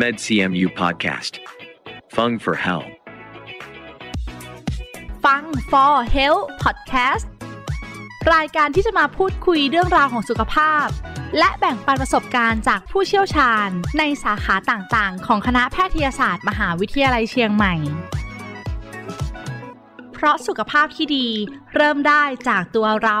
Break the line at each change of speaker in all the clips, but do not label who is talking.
MedCMU Podcast. Fung for Hell.
ฟัง for health podcast รายการที่จะมาพูดคุยเรื่องราวของสุขภาพ และแบ่งปันประสบการณ์จากผู้เชี่ยวชาญ ในสาขาต่างๆ ของคณะแพทยศาสตร์มหาวิทยาลัยเชียงใหม่ เพราะสุขภาพที่ดีเริ่มได้จากตัวเรา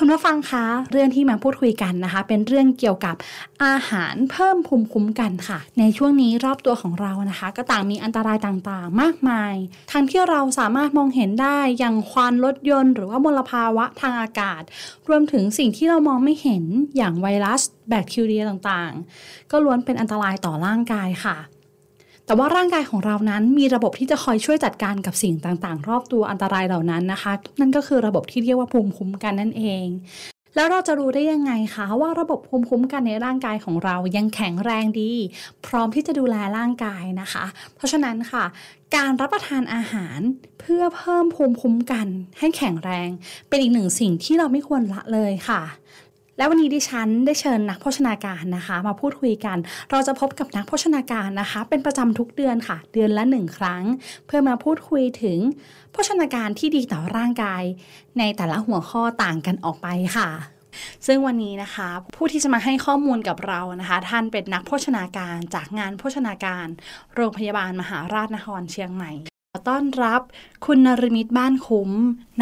คุณผู้ฟังคะ เรื่องที่มาพูดคุยกันนะคะ เป็นเรื่องเกี่ยวกับอาหารเพิ่มภูมิคุ้มกันค่ะ ในช่วงนี้รอบตัวของเรานะคะ ก็ต่างมีอันตรายต่างๆ มากมายทั้งที่เราสามารถมองเห็นได้อย่างควันรถยนต์ หรือว่ามลภาวะทางอากาศ รวมถึงสิ่งที่เรามองไม่เห็นอย่างไวรัส แบคทีเรียต่างๆ ก็ล้วนเป็นอันตรายต่อร่างกายค่ะ แต่ว่าร่างกายของเรานั้นมีระบบที่จะคอยช่วยจัดการกับสิ่งต่างๆ รอบตัวอันตรายเหล่านั้นนะคะ นั่นก็คือระบบที่เรียกว่าภูมิคุ้มกันนั่นเอง แล้วเราจะรู้ได้ยังไงคะว่าระบบภูมิคุ้มกันในร่างกายของเรายังแข็งแรงดี พร้อมที่จะดูแลร่างกายนะคะ เพราะฉะนั้นค่ะ การรับประทานอาหารเพื่อเพิ่มภูมิคุ้มกันให้แข็งแรง เป็นอีกหนึ่งสิ่งที่เราไม่ควรละเลยค่ะ และวันนี้ดิฉันได้เชิญนักโภชนาการนะคะ มาพูดคุยกัน เราจะพบกับนักโภชนาการนะคะ เป็นประจำทุกเดือนค่ะ เดือนละหนึ่งครั้ง เพื่อมาพูดคุยถึงโภชนาการที่ดีต่อร่างกาย ในแต่ละหัวข้อต่างกันออกไปค่ะซึ่งวันนี้นะคะ ผู้ที่จะมาให้ข้อมูลกับเรานะคะ ท่านเป็นนักโภชนาการจากงานโภชนาการ โรงพยาบาลมหาราชนครเชียงใหม่ ขอต้อนรับคุณนรมิตบ้านคุ้ม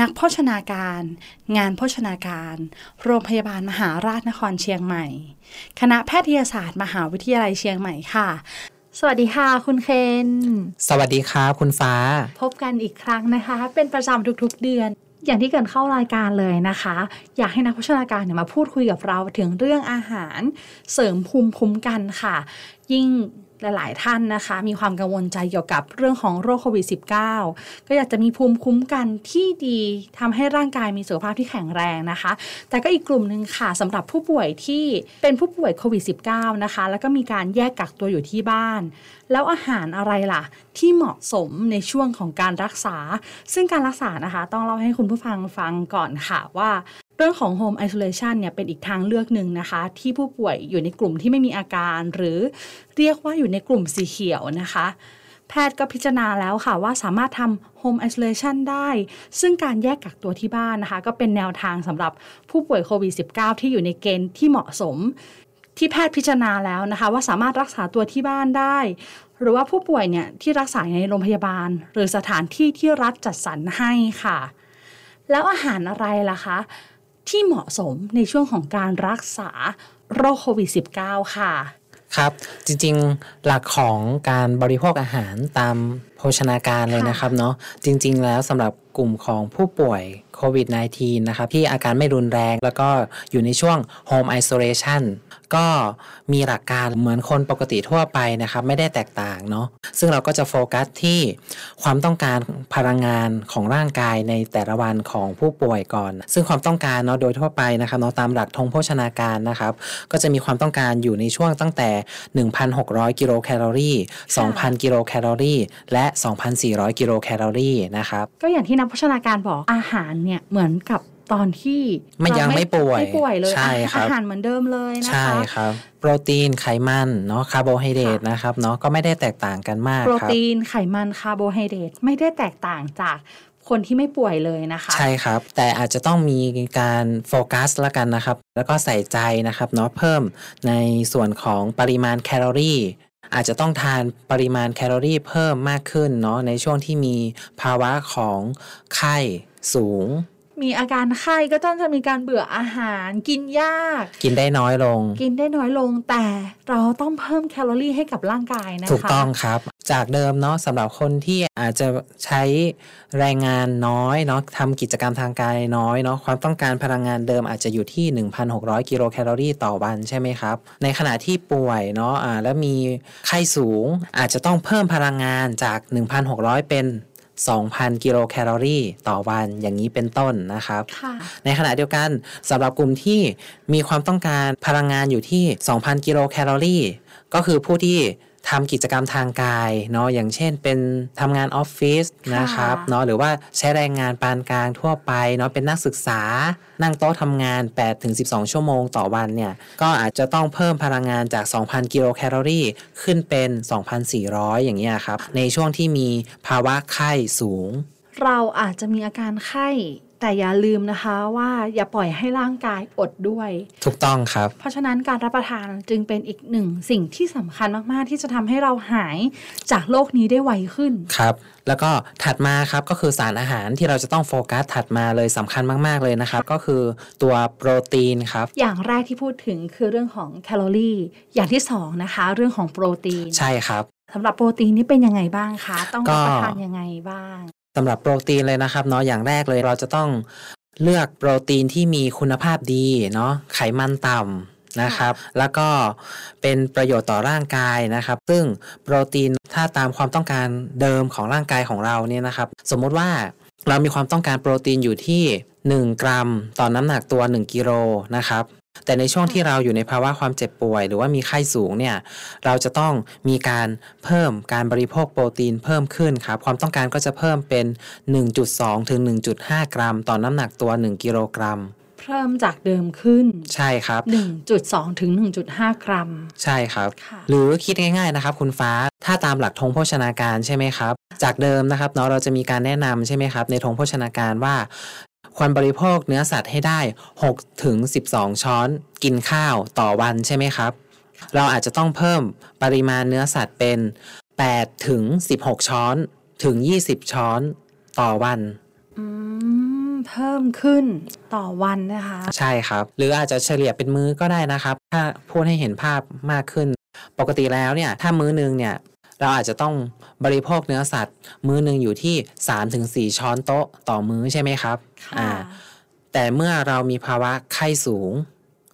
นักโภชนาการ งานโภชนาการ โรงพยาบาลมหาราชนครเชียงใหม่ คณะแพทยศาสตร์ มหาวิทยาลัยเชียงใหม่ค่ะ สวัสดีค่ะคุณเคน
สวัสดีครับคุณฟ้า
พบกันอีกครั้งนะคะ เป็นประจำทุกๆเดือนอย่างที่เกินเข้ารายการเลยนะคะ อยากให้นักโภชนาการเนี่ยมาพูดคุยกับเราถึงเรื่องอาหารเสริมภูมิคุ้มกันค่ะ ยิ่ง หลาย ๆ ท่านนะคะ มีความกังวลใจเกี่ยวกับเรื่องของโรคโควิด -19 ก็อยากจะมีภูมิคุ้มกันที่ดีทำให้ร่างกายมีสุขภาพที่แข็งแรงนะคะ แต่ก็อีกกลุ่มหนึ่งค่ะสำหรับผู้ป่วยที่เป็นผู้ป่วยโควิด -19 นะคะ แล้วก็มีการแยกกักตัวอยู่ที่บ้าน แล้วอาหารอะไรล่ะ ที่เหมาะสมในช่วงของการรักษา ซึ่งการรักษานะคะ ต้องเล่าให้คุณผู้ฟังฟังก่อนค่ะว่า เรื่องของ Home Isolation เนี่ยเป็นอีกทางเลือกหนึ่งนะคะ ที่ผู้ป่วยอยู่ในกลุ่มที่ไม่มีอาการ หรือเรียกว่าอยู่ในกลุ่มสีเขียวนะคะ แพทย์ก็พิจารณาแล้วค่ะว่าสามารถทำ Home Isolation ได้ ซึ่งการแยกกักตัวที่บ้านนะคะ ก็เป็นแนวทางสำหรับผู้ป่วยโควิด -19 ที่อยู่ในเกณฑ์ที่เหมาะสม ที่แพทย์พิจารณาแล้วนะคะ ว่าสามารถรักษาตัวที่บ้านได้หรือว่าผู้ป่วยเนี่ยที่รักษาในโรงพยาบาล หรือสถานที่ที่รัฐจัดสรรให้ค่ะ แล้วอาหารอะไรล่ะคะ ที่เหมาะสมในช่วงของการรักษาโรคโควิด -19 ค่ะ
ครับ จริงๆหลักของการบริโภคอาหารตามโภชนาการเลยนะครับเนาะจริง ๆ แล้วสำหรับกลุ่มของผู้ป่วยโควิด -19 นะครับที่อาการไม่รุนแรงแล้วก็อยู่ในช่วง Home Isolation ก็มีหลักการเหมือนคนปกติทั่วไปนะครับ ไม่ได้แตกต่างเนาะซึ่งเราก็จะโฟกัสที่ความต้องการพลังงานของร่างกายในแต่ละวันของผู้ป่วยก่อน ซึ่งความต้องการเนาะโดยทั่วไปนะครับเนาะตามหลักธงโภชนาการนะครับ ก็จะมีความต้องการอยู่ในช่วงตั้งแต่ 1,600 กิโลแคลอรี่ 2,000 กิโลแคลอรี่ และ 2,400 กิโลแคลอรี่นะครับ
ก็อย่างที่นักโภชนาการบอกอาหารเนี่ยเหมือนกับ ตอนที่
มันยัง
เรา
ไม่ป่วย
ไม่ป่วยเลย
ใช่ครับ
อาหารเหมือนเดิมเลยนะคะ
ใช่ครับ โปรตีนไขมันเนาะคาร์โบไฮเดรต
ค่ะ
นะครับเนาะก็ไม่ได้แตกต่างกันมาก
โปร
ครับ
ตีนไขมันคาร์โบไฮเดรตไม่ได้แตกต่างจากคนที่ไม่ป่วยเลยนะคะ
ใช่ครับ แต่อาจจะต้องมีการโฟกัสละกันนะครับ แล้วก็ใส่ใจนะครับเนาะเพิ่มในส่วนของปริมาณแคลอรี่อาจจะต้องทานปริมาณแคลอรี่เพิ่มมากขึ้นเนาะในช่วงที่มีภาวะของไข้สูง
มีอาการไข้ก็ต้องจะมีการเบื่ออาหาร กินยาก
กินได้น้อยลง
กินได้น้อยลงแต่เราต้องเพิ่มแคลอรี่ให้กับร่างกายนะคะ
ถูกต้องครับ จากเดิมเนาะสำหรับคนที่อาจจะใช้แรงงานน้อยเนาะทำกิจกรรมทางกายน้อยเนาะความต้องการพลังงานเดิมอาจจะอยู่ที่ 1,600 กิโลแคลอรี่ต่อวันใช่ไหมครับ ในขณะที่ป่วยเนาะอ่าแล้วมีไข้สูงอาจจะต้องเพิ่มพลังงานจาก 1,600 เป็น 2,000 กิโลแคลอรี่ต่อวันอย่างนี้เป็นต้นนะครับ
ค่ะ
ในขณะเดียวกันสำหรับกลุ่มที่มีความต้องการพลังงานอยู่ที่ 2,000 กิโลแคลอรี่ก็คือผู้ที่ ทำกิจกรรมทางกายเนาะอย่างเช่นเป็นทำงานออฟฟิศ
ค่ะ
นะครับเนาะหรือว่าใช้แรงงานปานกลางทั่วไปเนาะเป็นนักศึกษา นั่งโต๊ะทำงาน 8-12 ชั่วโมงต่อวันเนี่ยก็อาจจะต้องเพิ่มพลังงานจาก 2,000 กิโลแคลอรี่ขึ้นเป็น 2,400 อย่างเงี้ยครับในช่วงที่มีภาวะไข้สูง
เราอาจจะมีอาการไข้ แต่อย่าลืมนะคะว่าอย่าปล่อยให้ร่างกายอดด้วย
ถูกต้องครับ
เพราะฉะนั้นการรับประทานจึงเป็นอีกหนึ่งสิ่งที่สำคัญมาก ๆ ที่จะทำให้เราหายจากโรคนี้ได้ไวขึ้น
ครับ แล้วก็ถัดมาครับก็คือสารอาหารที่เราจะต้องโฟกัสถัดมาเลยสำคัญมาก ๆ เลยนะครับ ก็คือตัวโปรตีนครับ
อย่างแรกที่พูดถึงคือเรื่องของแคลอรี่ อย่างที่สองนะคะเรื่องของโปรตีน
ใช่ครับ
สำหรับโปรตีนนี่เป็นยังไงบ้างคะ ต้อง
ก็
รับประทานยังไงบ้าง
สำหรับโปรตีนเลยนะครับเนาะอย่างแรกเลยเราจะต้องเลือกโปรตีนที่มีคุณภาพดีเนาะไขมันต่ำนะครับ แล้วก็เป็นประโยชน์ต่อร่างกายนะครับ ซึ่งโปรตีนถ้าตามความต้องการเดิมของร่างกายของเราเนี่ยนะครับ สมมติว่าเรามีความต้องการโปรตีนอยู่ที่ 1 กรัม ต่อน้ำหนักตัว 1 กิโลนะครับ แต่ในช่วงที่เราอยู่ในภาวะความเจ็บป่วย หรือว่ามีไข้สูงเนี่ยเราจะต้องมีการเพิ่มการบริโภคโปรตีนเพิ่มขึ้นครับความต้องการก็จะเพิ่มเป็น 1.2 ถึง 1.5 กรัม ต่อน้ำหนักตัว 1 กิโลกรัม
เพิ่มจากเดิมขึ้น
ใช่ครับ
1.2 ถึง 1.5 กรัม
ใช่ครับ
ค่ะ
หรือคิดง่ายๆนะครับ คุณฟ้าถ้าตามหลักธงโภชนาการใช่ไหมครับ จากเดิมนะครับเนาะเราจะมีการแนะนำใช่ไหมครับ ในธงโภชนาการว่า ควรบริโภคเนื้อสัตว์ให้ได้ 6 ถึง 12 ช้อนกินข้าวต่อวันใช่ไหมครับ เราอาจจะต้องเพิ่มปริมาณเนื้อสัตว์เป็น 8 ถึง 16 ช้อนถึง 20 ช้อนต่อวัน
อืมเพิ่มขึ้นต่อวันนะคะ
ใช่ครับ หรืออาจจะเฉลี่ยเป็นมื้อก็ได้นะครับ ถ้าพูดให้เห็นภาพมากขึ้น ปกติแล้วเนี่ย ถ้ามื้อหนึงเนี่ย เราอาจจะต้องบริโภคเนื้อสัตว์ มื้อหนึ่งอยู่ที่ 3-4 ช้อนโต๊ะต่อมื้อใช่ไหมครับ
ค่ะ
อ่าแต่เมื่อเรามีภาวะไข้สูง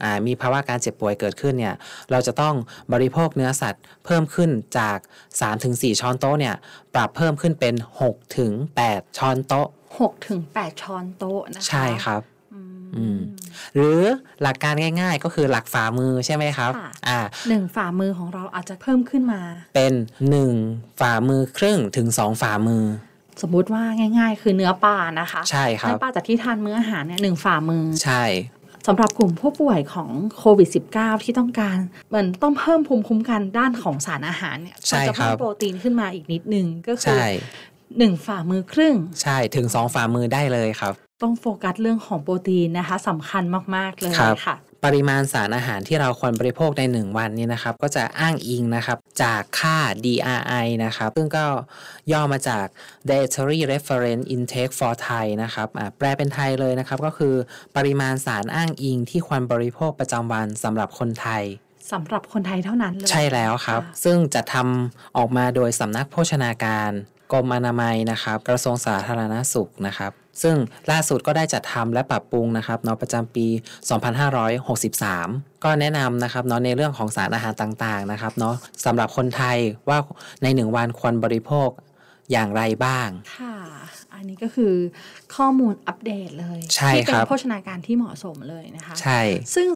อ่ามีภาวะการเจ็บป่วยเกิดขึ้นเนี่ยเราจะต้องบริโภคเนื้อสัตว์เพิ่มขึ้นจาก 3-4 ช้อนโต๊ะเนี่ยปรับเพิ่มขึ้นเป็น 6-8 ช้อนโต๊ะ
6ถึง8ช้อนโต๊ะนะคะ
ใช่ครับ
อืม
อืม หรือหลักการง่าย ๆ ก็คือหลักฝ่ามือใช่ไหมครับ
ค่ะ
อ่า
หนึ่งฝ่ามือของเราอาจจะเพิ่มขึ้นมา
เป็น1ฝ่ามือครึ่งถึง2ฝ่ามือ
สมมุติว่าง่าย ๆ คือเนื้อปลานะคะ
ใช่ครับ
เนื้อปลาจากที่ทานมื้ออาหารเนี่ยหนึ่งฝ่ามือ
ใช่
สำหรับกลุ่มผู้ป่วยของโควิด -19 ที่ต้องการเหมือนต้องเพิ่มภูมิคุ้มกันด้านของสารอาหารเนี่ย
ใช่
ก็จะ
ครั
เพิ่
บ
มโปรตีนขึ้นมาอีกนิดนึงก็คือ
ใช่
หนึ่งฝ่ามือครึ่ง
ใช่ถึง2ฝ่ามือได้เลยครับ
ต้องโฟกัสเรื่องของโปรตีนนะคะสำคัญมาก ๆ เลย
ครับ
ค่ะ
ปริมาณสารอาหารที่เราควรบริโภคใน 1 วันนี้นะครับก็จะอ้างอิงนะครับจากค่า DRI นะครับซึ่งก็ย่อมาจาก Dietary Reference Intake for Thai นะครับอ่าแปลเป็นไทยเลยนะครับก็คือปริมาณสารอ้างอิงที่ควรบริโภคประจำวันสำหรับคนไทย
สำหรับคนไทยเท่านั้นเลย
ใช่แล้วครับะซึ่งจะทำออกมาโดยสำนักโภชนาการกรมอนามัยนะครับ กระทรวงสาธารณสุขนะครับ ซึ่งล่าสุดก็ได้จัดทำและปรับปรุงนะครับเนาะประจำปี 2563 ก็แนะนำนะครับเนาะในเรื่องของสารอาหารต่างๆนะครับเนาะสำหรับคนไทยว่าในหนึ่งวันควรบริโภคอย่างไรบ้าง
ค่ะ อันนี้ก็คือข้อมูลอัปเดตเลย
ใช่
ที่เป็
ครั
น
บ
โภชนาการที่เหมาะสมเลยนะคะ
ใช่
ซึ่ง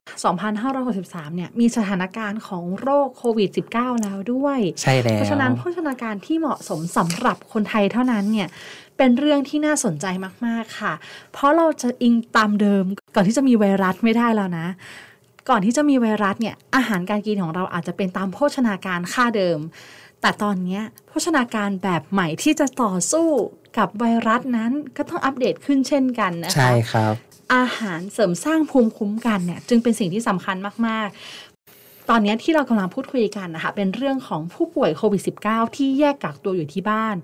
2563 เนี่ย มีสถานการณ์ของโรคโควิด -19 แล้วด้วย
ใช่แล้ว
เพราะฉะนั้นโภชนาการที่เหมาะสมสำหรับคนไทยเท่านั้นเนี่ย เป็นเรื่องที่น่าสนใจมาก ๆ ค่ะ เพราะเราจะอิงตามเดิมก่อนที่จะมีไวรัสไม่ได้แล้วนะ ก่อนที่จะมีไวรัสเนี่ยอาหารการกินของเราอาจจะเป็นตามโภชนาการค่าเดิม แต่ตอนเนี้ยโภชนาการแบบใหม่ที่จะต่อสู้กับไวรัสนั้นก็ต้องอัปเดตขึ้นเช่นกันนะคะ
ใช่ครับ
อาหารเสริมสร้างภูมิคุ้มกันเนี่ยจึงเป็นสิ่งที่สำคัญมาก ๆตอนนี้ที่เรากำลังพูดคุยกันนะคะเป็นเรื่องของผู้ป่วยโควิด -19 ที่แยกกักตัวอยู่ที่บ้าน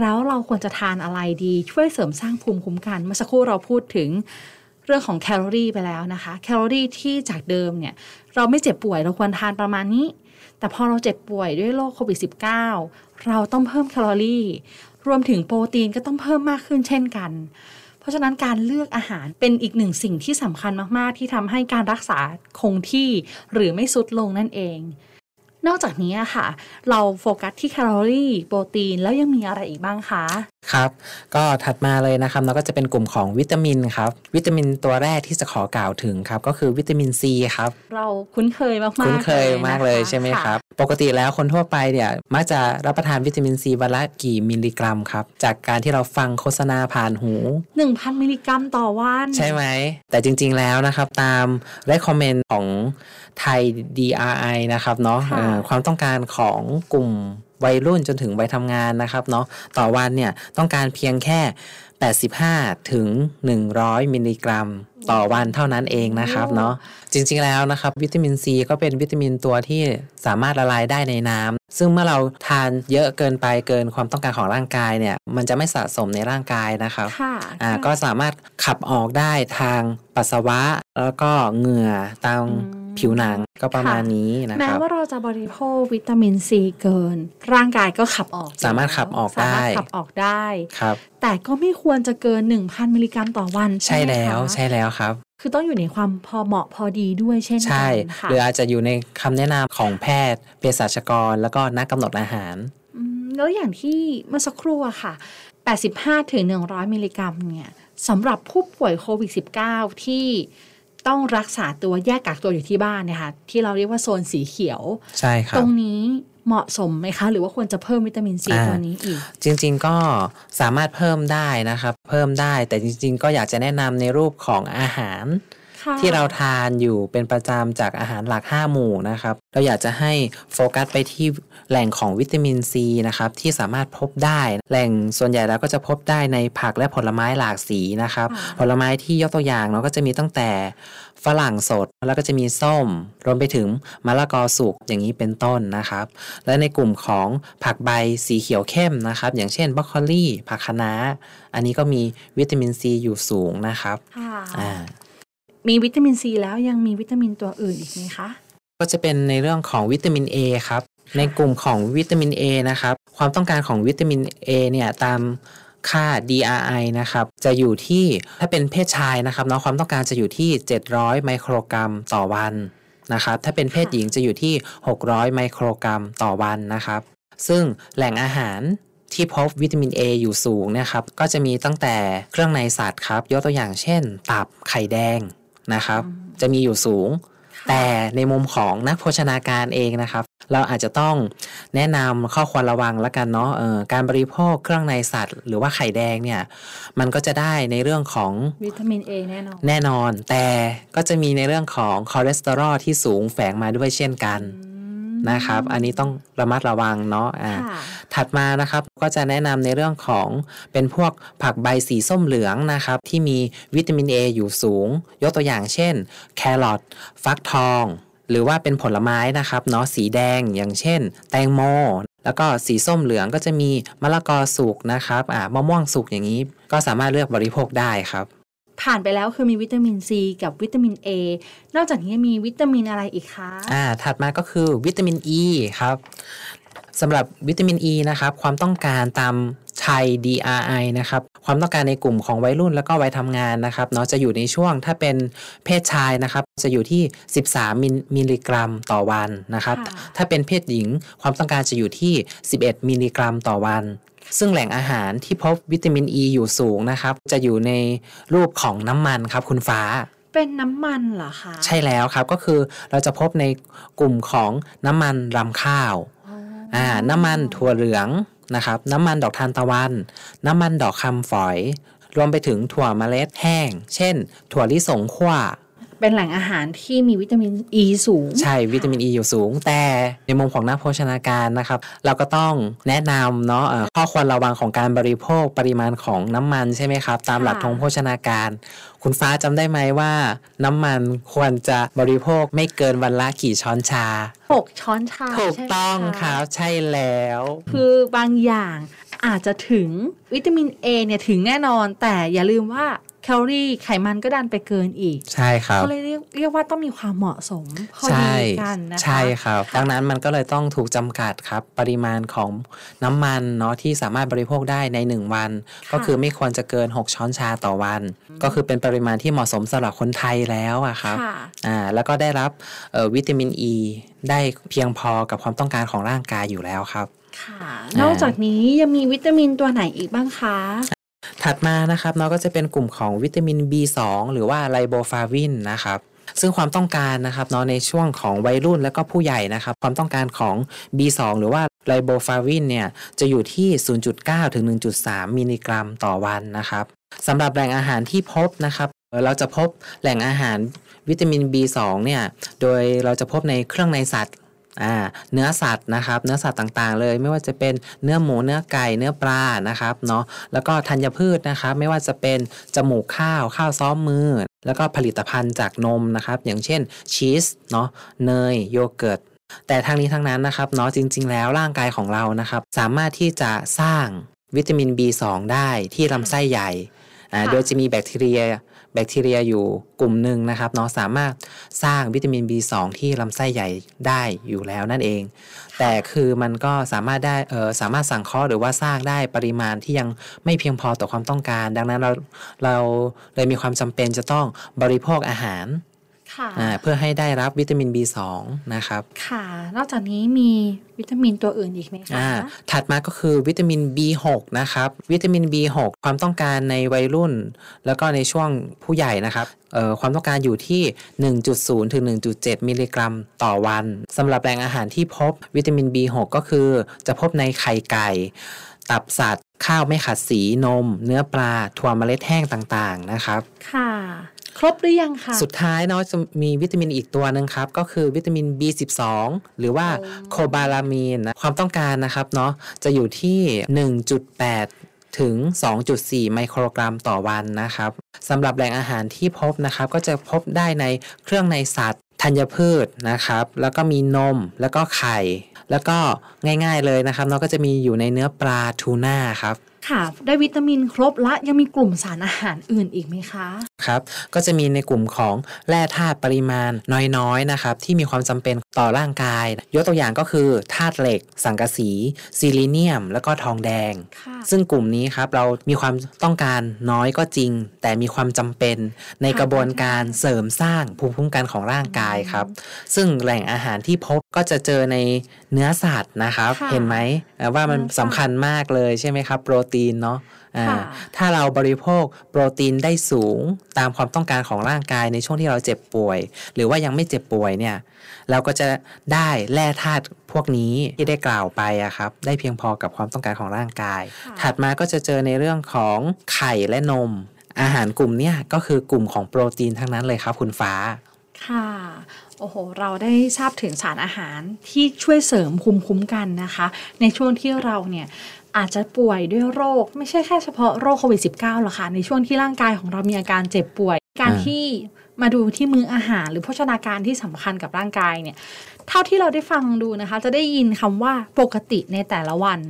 แล้วเราควรจะทานอะไรดี ช่วยเสริมสร้างภูมิคุ้มกัน เมื่อสักครู่เราพูดถึงเรื่องของแคลอรี่ไปแล้วนะคะ แคลอรี่ที่จากเดิมเนี่ย เราไม่เจ็บป่วยเราควรทานประมาณนี้ แต่พอเราเจ็บป่วยด้วยโรคโควิด -19 เราต้องเพิ่มแคลอรี่ รวมถึงโปรตีนก็ต้องเพิ่มมากขึ้นเช่นกัน เพราะฉะนั้นการเลือกอาหารเป็นอีกหนึ่งสิ่งที่สำคัญมาก ๆ ที่ทำให้การรักษาคงที่หรือไม่ทรุดลงนั่นเอง นอกจากนี้อะค่ะ เราโฟกัสที่แคลอรี่โปรตีนแล้วยังมีอะไรอีกบ้างคะ
ครับ ก็ถัดมาเลยนะครับเราก็จะเป็นกลุ่มของวิตามินครับ วิตามินตัวแรกที่จะขอกล่าวถึงครับ ก็คือวิตามินซีครับ
เราคุ้นเคยมากๆ
คุ้นเคยมากเลย
นะคะ
ใช่ไหมะครับ ปกติแล้วคนทั่วไปเนี่ยมักจะรับประทานวิตามินซีวันละกี่มิลลิกรัมครับ จากการที่เราฟังโฆษณาผ่านหู
1,000 มิลลิกรัมต่อวัน
ใช่ไหม แต่จริงๆแล้วนะครับ ตาม recommend ของ ไทย DRI นะครับเนาะ
ค่ะ
เอ่อความต้องการของกลุ่มวัยรุ่นจนถึงวัยทำงานนะครับเนาะต่อวันเนี่ยต้องการเพียงแค่85ถึง 100 มิลลิกรัมต่อวันเท่านั้นเองนะครับเนาะจริงๆแล้วนะครับ วิตามินซีก็เป็นวิตามินตัวที่สามารถละลายได้ในน้ำซึ่งเมื่อเราทานเยอะเกินไปเกินความต้องการของร่างกายเนี่ย มันจะไม่สะสมในร่างกายนะครับ
ค่ะ
อ่าก็สามารถขับออกได้ทางปัสสาวะ แล้วก็เหงื่อตาม
อืม
ผิวหนังก็ประมาณ
ค่ะ
นี้นะ
แม้
ครับ
ว่าเราจะบริโภควิตามินซีเกิน ร่างกายก็ขับออก
สามารถขับออกได้
สามารถขับออกได้
ครับ
แต่ก็ไม่ควรจะเกิน 1,000 มิลลิกรัมต่อวัน
ใช่
ไหม
แล้ว
คะ
ใช่แล้วครับ
คือต้องอยู่ในความพอเหมาะพอดีด้วยเช่นกัน
ใช่
ค่ะ
หรืออาจจะอยู่ในคำแนะนำของแพทย์เภสัชกร แล้วก็นักกำหนดอาหาร
อืมแล้วอย่างที่เมื่อสักครู่อะค่ะ 85ถึง100 มิลลิกรัมเนี่ยสำหรับผู้ป่วยโควิด -19 ที่ต้องรักษาตัวแยกกักตัวอยู่ที่บ้านเนี่ยค่ะที่เราเรียกว่าโซนสีเขียว
ใช่ครั
ต
บ
รงนี้ เหมาะสมไหมคะ หรือว่าควรจะเพิ่มวิตามินซี
อ่า
ตัวนี้อีก
จริง ๆ ก็สามารถเพิ่มได้นะครับ เพิ่มได้แต่จริง ๆ ก็อยากจะแนะนำในรูปของอาหาร
ค่ะ
ที่เราทานอยู่เป็นประจำจากอาหารหลัก 5 หมู่นะครับ เราอยากจะให้โฟกัสไปที่แหล่งของวิตามินซีนะครับที่สามารถพบได้แหล่งส่วนใหญ่แล้วก็จะพบได้ในผักและผลไม้หลากสีนะครับ ผลไม้ที่ยกตัวอย่างเนาะก็จะมีตั้งแต่ฝรั่งสดแล้วก็จะมีส้ม รวมไปถึงมะละกอสุกอย่างนี้เป็นต้นนะครับ และในกลุ่มของผักใบสีเขียวเข้มนะครับ อย่างเช่นบรอกโคลีผักคะน้า อันนี้ก็มีวิตามินซีอยู่สูงนะครับ
ค่ะ
อ่า
มีวิตามินซีแล้วยังมีวิตามินตัวอื่นอีกไหมคะ
ก็จะเป็นในเรื่องของวิตามิน A ครับ ในกลุ่มของวิตามิน A นะครับ ความต้องการของวิตามิน A เนี่ยตามค่า DRI นะครับ จะอยู่ที่ถ้าเป็นเพศชายนะครับเนาะความต้องการจะอยู่ที่ 700 ไมโครกรัมต่อวันนะครับ ถ้าเป็นเพศหญิงจะอยู่ที่ 600 ไมโครกรัมต่อวันนะครับ ซึ่งแหล่งอาหารที่พบวิตามิน A อยู่สูงนะครับ ก็จะมีตั้งแต่เครื่องในสัตว์ครับ ยกตัวอย่างเช่น ตับไข่แดง นะครับ จะมีอยู่สูง แต่ในมุมของนักโภชนาการเองนะครับ เราอาจจะต้องแนะนำข้อควรระวังแล้วกันเนาะเออการบริโภคเครื่องในสัตว์ หรือว่าไข่แดงเนี่ย มันก็จะได้ในเรื่องของ
วิตามิน A แน่นอน
แน่นอน แต่ก็จะมีในเรื่องของคอเลสเตอรอลที่สูงแฝงมาด้วยเช่นกัน นะครับ อันนี้ต้องระมัดระวังเนาะอ่า
ค่ะ
ถัดมานะครับก็จะแนะนำในเรื่องของเป็นพวกผักใบสีส้มเหลืองนะครับ ที่มีวิตามิน A อยู่สูง ยกตัวอย่างเช่น แครอทฟักทอง หรือว่าเป็นผลไม้นะครับเนาะสีแดงอย่างเช่น แตงโมแล้วก็สีส้มเหลืองก็จะมีมะละกอสุกนะครับอ่ามะม่วงสุกอย่างนี้ ก็สามารถเลือกบริโภคได้ครับ
ผ่านไปแล้วคือมีวิตามินซีกับวิตามิน A นอกจากนี้มีวิตามินอะไรอีกคะ
อ่าถัดมาก็คือวิตามินอ e ีครับสำหรับวิตามินอ e ีนะครับ ความต้องการตามไทย DRI นะครับ ความต้องการในกลุ่มของวัยรุ่นแล้วก็วัยทำงานนะครับเนาะจะอยู่ในช่วงถ้าเป็นเพศชายนะครับ จะอยู่ที่ 13 มิลมิลลิกรัมต่อวันนะครับ
ค่ะ
ถ้าเป็นเพศหญิงความต้องการจะอยู่ที่ 11 มิลลิกรัมต่อวัน ซึ่งแหล่งอาหารที่พบวิตามินอ e ีอยู่สูงนะครับ จะอยู่ในรูปของน้ำมันครับคุณฟ้า
เป็นน้ำมันเหรอคะ
ใช่แล้วครับก็คือเราจะพบในกลุ่มของน้ำมันรำข้าว
อ๋อ
อ่าน้ำมันถั่วเหลืองนะครับ น้ำมันดอกทานตะวัน น้ำมันดอกคำฝอย รวมไปถึงถั่วเมล็ดแห้ง เช่น ถั่วลิสงคั่ว
ไป เป็นแหล่งอาหารที่มีวิตามินอ e ีสูง
ใช่วิตามินอ e ีอยู่สูง แต่ในมุมของนักโภชนาการนะครับ เราก็ต้องแนะนำเนาะเอ่อข้อควรระวังของการบริโภคปริมาณของน้ำมันใช่ไหมครับ ตามหลัก
ค่ะ
ทางโภชนาการ คุณฟ้าจำได้ไหมว่า น้ำมันควรจะบริโภคไม่เกินวันละกี่ช้อนชา
หกช้อนชา
ถูก
ใช่ไหม
ต้องะครับใช่แล้ว
คือบางอย่างอาจจะถึงวิตามิน A เนี่ยถึงแน่นอน แต่อย่าลืมว่า แคลอรี่ไขมันก็ดันไปเกินอีก
ใช่ครับ
เขาเลยเรียกเรียกว่าต้องมีความเหมาะสมพอ
ใช่
ดีกันนะคะ
ใช่ครับ
ค่ะ
ดังนั้นมันก็เลยต้องถูกจำกัดครับ ปริมาณของน้ำมันเนาะที่สามารถบริโภคได้ใน 1 วัน ก็คือไม่ควรจะเกิน 6 ช้อนชาต่อวัน ก็คือเป็นปริมาณที่เหมาะสมสำหรับคนไทยแล้วอะครับ
ค่ะ
อ่าแล้วก็ได้รับเอ่อวิตามินอ e ีได้เพียงพอกับความต้องการของร่างกายอยู่แล้วครับ
ค่ะ นอกจากนี้ยังมีวิตามินตัวไหนอีกบ้างคะ
ถัดมานะครับเนาะก็จะเป็นกลุ่มของวิตามิน B2 หรือว่าไลโบฟาวินนะครับซึ่งความต้องการนะครับเนาะในช่วงของวัยรุ่นและก็ผู้ใหญ่นะครับความต้องการของ B2 หรือว่าไลโบฟาวินเนี่ยจะอยู่ที่ 0.9 ถึง 1.3 มิลลิกรัมต่อวันนะครับสำหรับแหล่งอาหารที่พบนะครับเราจะพบแหล่งอาหารวิตามิน B2 เนี่ยโดยเราจะพบในเครื่องในสัตว์ อ่าเนื้อสัตว์นะครับ เนื้อสัตว์ต่างๆ เลย ไม่ว่าจะเป็นเนื้อหมูเนื้อไก่เนื้อปลานะครับเนาะแล้วก็ธัญพืชนะครับ ไม่ว่าจะเป็นจมูกข้าวข้าวซ้อมมือ แล้วก็ผลิตภัณฑ์จากนมนะครับ อย่างเช่นชีสเนาะเนยโยเกิร์ตแต่ทั้งนี้ทั้งนั้นนะครับเนาะจริง ๆ แล้วร่างกายของเรานะครับ สามารถที่จะสร้างวิตามิน B2 ได้ที่ลำไส้ใหญ่อ่า
ค่ะ
โดยจะมีแบคทีเรีย แบคทีเรียอยู่กลุ่มหนึ่งนะครับเนาะสามารถสร้างวิตามิน B2 ที่ลำไส้ใหญ่ได้อยู่แล้วนั่นเอง แต่คือมันก็สามารถได้เออสามารถสั่งเคราะห์หรือว่าสร้างได้ปริมาณที่ยังไม่เพียงพอต่อความต้องการ ดังนั้นเราเราเลยมีความจำเป็นจะต้องบริโภคอาหาร เพื่อให้ได้รับวิตามิน B2 นะครับ
ค่ะ นอกจากนี้มีวิตามินตัวอื่นอีกไหมคะ
อ่าถัดมาก็คือวิตามิน B6 นะครับ วิตามิน B6 ความต้องการในวัยรุ่น แล้วก็ในช่วงผู้ใหญ่นะครับเอ่อความต้องการอยู่ที่ 1.0 ถึง 1.7 มิลลิกรัมต่อวันสำหรับแหล่งอาหารที่พบวิตามิน B6 ก็คือจะพบในไข่ไก่ ตับสัตว์ ข้าวไม่ขัดสีนม เนื้อปลา ถั่วเมล็ดแห้งต่างๆนะครับ
ค่ะ ครบหรือยังคะ
สุดท้ายเนาะจะมีวิตามินอีกตัวหนึ่งครับ ก็คือวิตามิน B12 หรือว่า
โอ้
โคบาลามีนนะความต้องการนะครับเนาะจะอยู่ที่ 1.8ถึง 2.4 ไมโครกรัมต่อวันนะครับสำหรับแหล่งอาหารที่พบนะครับ ก็จะพบได้ในเครื่องในสัตว์ธัญพืชนะครับ แล้วก็มีนมแล้วก็ไข่ แล้วก็ง่ายๆเลยนะครับเนาะก็จะมีอยู่ในเนื้อปลาทูน่าครับ
ค่ะ ได้วิตามินครบและยังมีกลุ่มสารอาหารอื่นอีกไหมคะ
ครับก็จะมีในกลุ่มของแร่ธาตุปริมาณน้อยๆนะครับที่มีความจำเป็นต่อร่างกาย ยกตัวอย่างก็คือธาตุเหล็ก สังกะสีซิลิเนียม แล้วก็ทองแดง
ค่ะ
ซึ่งกลุ่มนี้ครับเรามีความต้องการน้อยก็จริง แต่มีความจำเป็นในกระบวนการเสริมสร้างภูมิคุ้มกันของร่างกายครับ ซึ่งแหล่งอาหารที่พบก็จะเจอในเนื้อสัตว์นะครับ
ค่ะ
เห็นไหมเอ่อว่ามัน
เนื้อสัตว์
สำคัญมากเลยใช่ไหมครับโปรตีนเนาะอ่า
ค่ะ
ถ้าเราบริโภคโปรตีนได้สูงตามความต้องการของร่างกายในช่วงที่เราเจ็บป่วย หรือว่ายังไม่เจ็บป่วยเนี่ยเราก็จะได้แร่ธาตุพวกนี้ที่ได้กล่าวไปอะครับได้เพียงพอกับความต้องการของร่างกาย
ค่ะ
ถัดมาก็จะเจอในเรื่องของไข่และนม อาหารกลุ่มเนี้ยก็คือกลุ่มของโปรตีนทั้งนั้นเลยครับคุณฟ้า
ค่ะโอ้โห เราได้ทราบถึงสารอาหารที่ช่วยเสริมภูมิคุ้มกันนะคะ ในช่วงที่เราเนี่ย อาจจะป่วยด้วยโรค ไม่ใช่แค่เฉพาะโรคโควิด -19 หรอกค่ะ ในช่วงที่ร่างกายของเรามีอาการเจ็บป่วย การที่มาดูที่มื้ออาหาร หรือโภชนาการที่สำคัญกับร่างกายเนี่ย เท่าที่เราได้ฟังดูนะคะ จะได้ยินคำว่าปกติในแต่ละวัน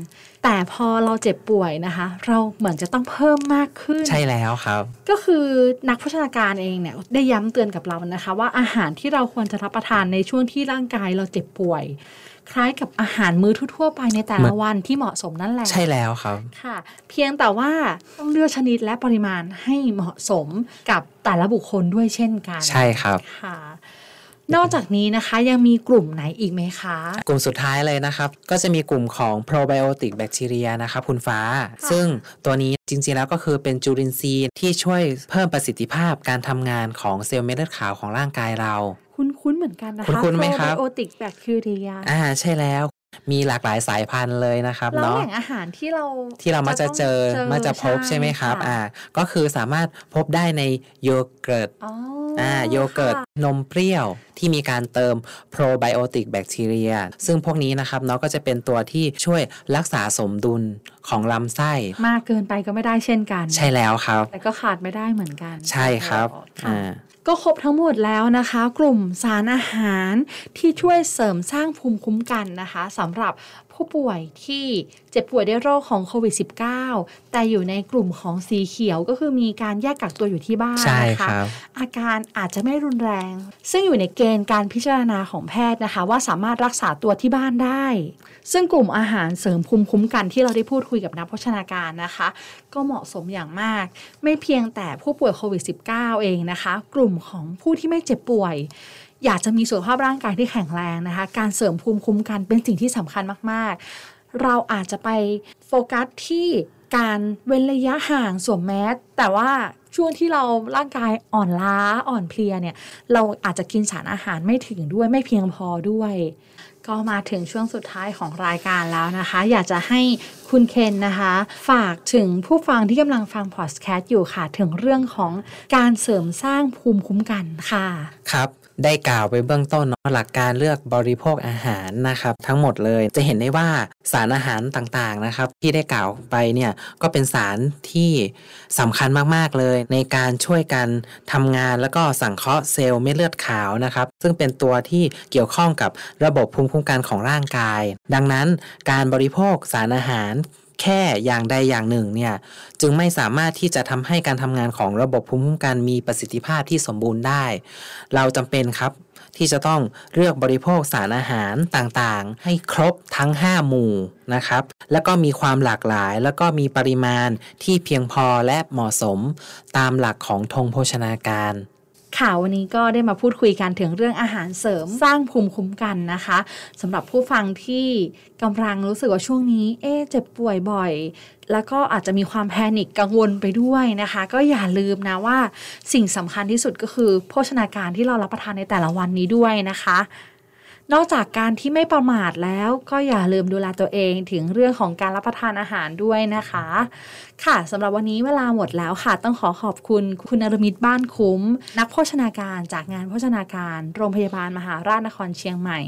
แต่พอเราเจ็บป่วยนะคะ เราเหมือนจะต้องเพิ่มมากขึ้น
ใช่แล้วครับ
ก็คือนักโภชนาการเองเนี่ยได้ย้ำเตือนกับเรานะคะ ว่าอาหารที่เราควรจะรับประทานในช่วงที่ร่างกายเราเจ็บป่วย คล้ายกับอาหารมื้อทั่วๆไปในแต่ละวันที่เหมาะสมนั่นแหละ
ใช่แล้วครับ
ค่ะ เพียงแต่ว่าต้องเลือกชนิดและปริมาณให้เหมาะสมกับแต่ละบุคคลด้วยเช่นกัน
ใช่ครับ
ค่ะ นอกจากนี้นะคะยังมีกลุ่มไหนอีกไหมคะ
กลุ่มสุดท้ายเลยนะครับ ก็จะมีกลุ่มของ probiotic bacteria นะครับคุณฟ้า ซึ่งตัวนี้จริงๆแล้วก็คือเป็นจุลินทรีย์ที่ช่วยเพิ่มประสิทธิภาพการทำงานของเซลล์เม็ดเลือดขาวของร่างกายเรา
คุ้นๆเหมือนกันนะคะ
คุ้นๆไหมครับ
probiotic bacteria
อ่าใช่แล้ว มีหลากหลายสายพันธุ์เลยนะครับ
แล้ว
เนาะ
แหล่งอาหารที่เรา
ที่เรามักจะเจอ
ต้อง
มักจะพบใช่ไหมครับะอ่าก็คือสามารถพบได้ในโยเกิร์ต
อ๋อ
อ่าโยเกิร์ต
ค่ะ
นมเปรี้ยวที่มีการเติมโปรไบโอติกแบคทีเรียซึ่งพวกนี้นะครับเนาะก็จะเป็นตัวที่ช่วยรักษาสมดุลของลำไส้
มากเกินไปก็ไม่ได้เช่นกัน
ใช่แล้วครับ
แต่ก็ขาดไม่ได้เหมือนกัน
ใช่ครับ
ค่ะ
อ่า
ก็ครบทั้งหมดแล้วนะคะ กลุ่มสารอาหารที่ช่วยเสริมสร้างภูมิคุ้มกันนะคะสำหรับ ผู้ป่วยที่เจ็บป่วยด้วยโรคของโควิด -19 แต่อยู่ในกลุ่มของสีเขียวก็คือมีการแยกกักตัวอยู่ที่บ้าน
ใช่
นะ
ค
คะ
รับ
อาการอาจจะไม่รุนแรง ซึ่งอยู่ในเกณฑ์การพิจารณาของแพทย์นะคะ ว่าสามารถรักษาตัวที่บ้านได้ ซึ่งกลุ่มอาหารเสริมภูมิคุ้มกันที่เราได้พูดคุยกับนักโภชนาการนะคะ ก็เหมาะสมอย่างมาก ไม่เพียงแต่ผู้ป่วยโควิด -19 เองนะคะ กลุ่มของผู้ที่ไม่เจ็บป่วย อยากจะมีสุขภาพร่างกายที่แข็งแรงนะคะ การเสริมภูมิคุ้มกันเป็นสิ่งที่สำคัญมากๆ เราอาจจะไปโฟกัสที่การเว้นระยะห่างสวมแมสแต่ว่าช่วงที่เราร่างกายอ่อนล้าอ่อนเพลียเนี่ย เราอาจจะกินสารอาหารไม่ถึงด้วยไม่เพียงพอด้วย ก็มาถึงช่วงสุดท้ายของรายการแล้วนะคะ อยากจะให้คุณเคนนะคะ ฝากถึงผู้ฟังที่กำลังฟังพอดแคสต์อยู่ค่ะ ถึงเรื่องของการเสริมสร้างภูมิคุ้มกันค่ะ
ครับ ได้กล่าวไปเบื้องต้นเนาะหลักการเลือกบริโภคอาหารนะครับทั้งหมดเลยจะเห็นได้ว่าสารอาหารต่างๆนะครับ ที่ได้กล่าวไปเนี่ยก็เป็นสารที่สำคัญมากๆเลย ในการช่วยกันทำงานแล้วก็สังเคราะห์เซลล์เม็ดเลือดขาวนะครับ ซึ่งเป็นตัวที่เกี่ยวข้องกับระบบภูมิคุ้มกันของร่างกาย ดังนั้นการบริโภคสารอาหาร แค่อย่างใดอย่างหนึ่งเนี่ยจึงไม่สามารถที่จะทำให้การทำงานของระบบภูมิคุ้มกันมีประสิทธิภาพที่สมบูรณ์ได้ เราจำเป็นครับที่จะต้องเลือกบริโภคสารอาหารต่างๆ ให้ครบทั้ง 5 หมู่นะครับ แล้วก็มีความหลากหลาย แล้วก็มีปริมาณที่เพียงพอและเหมาะสมตามหลักของธงโภชนาการ
ค่ะวันนี้ก็ได้มาพูดคุยกันถึงเรื่องอาหารเสริมสร้างภูมิคุ้มกันนะคะสำหรับผู้ฟังที่กำลังรู้สึกว่าช่วงนี้ เอ๊ะเจ็บป่วยบ่อย แล้วก็อาจจะมีความแพนิคกังวลไปด้วยนะคะ ก็อย่าลืมนะว่าสิ่งสำคัญที่สุดก็คือ โภชนาการที่เรารับประทานในแต่ละวันนี้ด้วยนะคะ นอกจากการที่ไม่ประมาทแล้วก็อย่าลืมดูแลตัวเองถึงเรื่องของการรับประทานอาหารด้วยนะคะ ค่ะสำหรับวันนี้เวลาหมดแล้วค่ะ ต้องขอขอบคุณคุณนรมิตบ้านคุ้ม นักโภชนาการจากงานโภชนาการ โรงพยาบาลมหาราชนครเชียงใหม่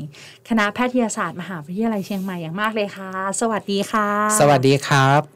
คณะแพทยศาสตร์มหาวิทยาลัยเชียงใหม่อย่างมากเลยค่ะ สวัสดีค่ะ
สวัสดีครับ